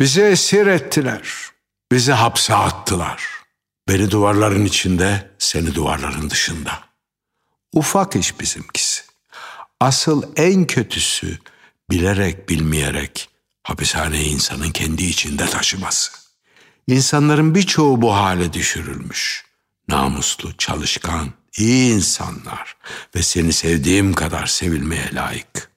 Bizi esir ettiler. Bizi hapse attılar. Beni duvarların içinde, seni duvarların dışında. Ufak iş bizimkisi. Asıl en kötüsü bilerek bilmeyerek hapishaneyi insanın kendi içinde taşıması. İnsanların birçoğu bu hale düşürülmüş. Namuslu, çalışkan, iyi insanlar ve seni sevdiğim kadar sevilmeye layık.